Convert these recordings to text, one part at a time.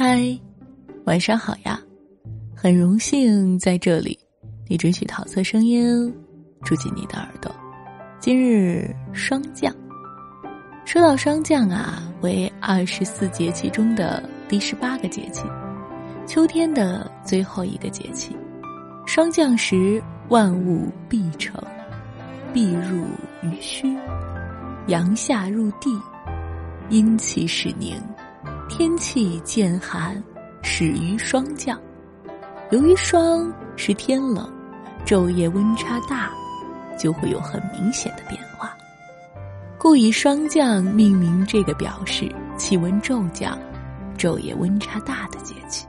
嗨，晚上好呀！很荣幸在这里，你准许桃色声音住进你的耳朵。今日霜降，说到霜降啊，为二十四节气中的第十八个节气，秋天的最后一个节气。霜降时，万物闭成，必入于虚，阳下入地，阴气始凝。天气渐寒，始于霜降。由于霜是天冷，昼夜温差大，就会有很明显的变化，故以霜降命名这个表示气温骤降、昼夜温差大的节气。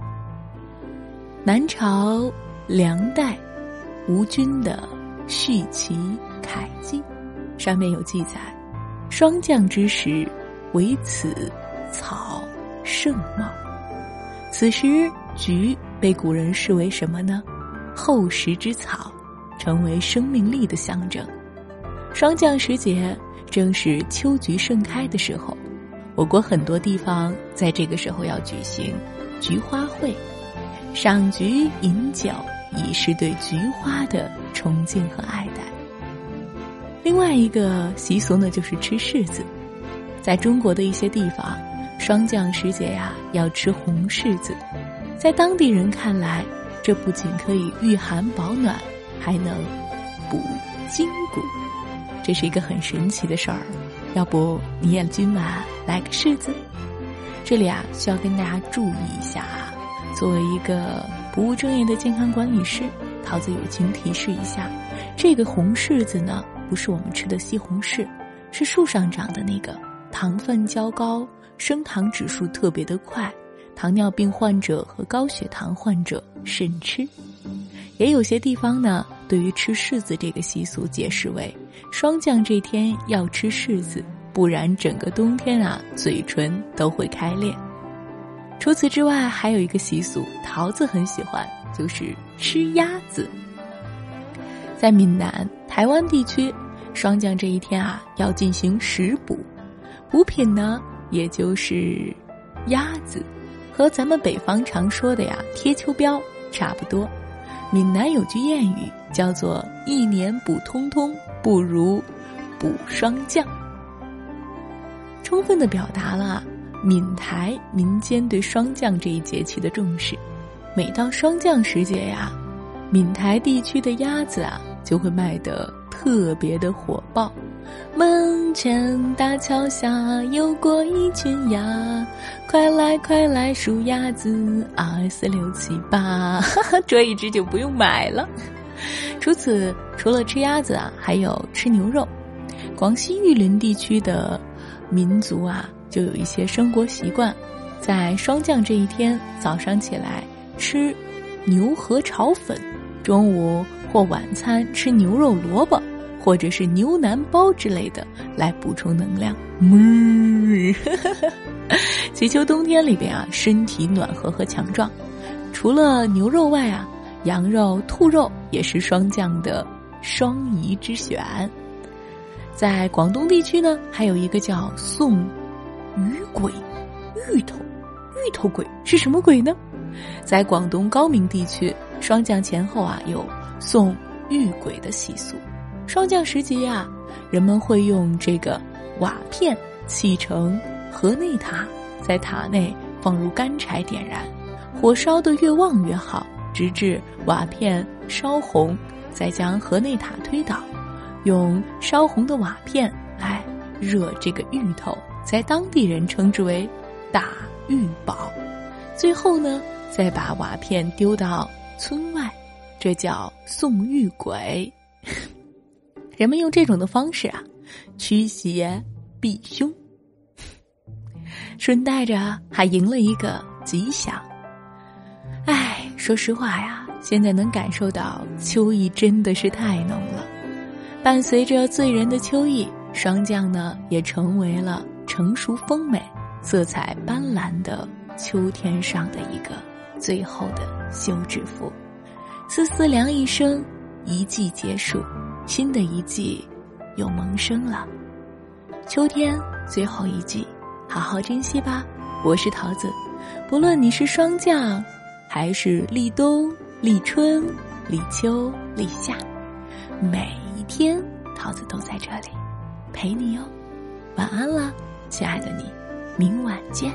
南朝梁代吴军的《续齐楷记》上面有记载：霜降之时，为此草。盛茂，此时菊被古人视为什么呢？厚实之草，成为生命力的象征。霜降时节正是秋菊盛开的时候，我国很多地方在这个时候要举行菊花会，赏菊饮酒，以示对菊花的崇敬和爱戴。另外一个习俗呢，就是吃柿子，在中国的一些地方。霜降时节呀，要吃红柿子，在当地人看来，这不仅可以御寒保暖，还能补筋骨，这是一个很神奇的事儿。要不你也今晚来个柿子？这里啊，需要跟大家注意一下啊，作为一个不务正业的健康管理师，桃子友情提示一下，这个红柿子呢，不是我们吃的西红柿，是树上长的那个，糖分较高。升糖指数特别的快，糖尿病患者和高血糖患者慎吃。也有些地方呢，对于吃柿子这个习俗解释为：霜降这天要吃柿子，不然整个冬天啊嘴唇都会开裂。除此之外，还有一个习俗，桃子很喜欢，就是吃鸭子。在闽南、台湾地区，霜降这一天啊，要进行食补，补品呢。也就是鸭子，和咱们北方常说的呀贴秋膘差不多。闽南有句谚语叫做“一年补通通，不如补霜降”，充分的表达了闽台民间对霜降这一节气的重视。每到霜降时节呀，闽台地区的鸭子啊就会卖得特别的火爆。门前大桥下游过一群鸭，快来快来数鸭子，二四六七八，这一只就不用买了。除此，除了吃鸭子啊，还有吃牛肉。广西玉林地区的民族啊，就有一些生活习惯，在霜降这一天早上起来吃牛河炒粉，中午或晚餐吃牛肉萝卜。或者是牛腩包之类的来补充能量。嗯，祈求冬天里边啊身体暖和和强壮。除了牛肉外啊，羊肉、兔肉也是霜降的双宜之选。在广东地区呢，还有一个叫送鱼鬼、芋头、芋头鬼是什么鬼呢？在广东高明地区，霜降前后啊有送玉鬼的习俗。霜降时节啊，人们会用这个瓦片砌成河内塔，在塔内放入干柴点燃，火烧得越旺越好，直至瓦片烧红，再将河内塔推倒，用烧红的瓦片来热这个芋头，在当地人称之为打芋宝，最后呢，再把瓦片丢到村外，这叫送芋鬼。人们用这种的方式啊，驱邪避凶，顺带着还赢了一个吉祥。哎，说实话呀，现在能感受到秋意真的是太浓了。伴随着醉人的秋意，霜降呢也成为了成熟丰美、色彩斑斓的秋天上的一个最后的休止符。丝丝凉一声，一季结束。新的一季又萌生了，秋天最后一季，好好珍惜吧。我是桃子，不论你是霜降，还是立冬、立春、立秋、立夏，每一天桃子都在这里陪你哟。晚安了，亲爱的你，明晚见。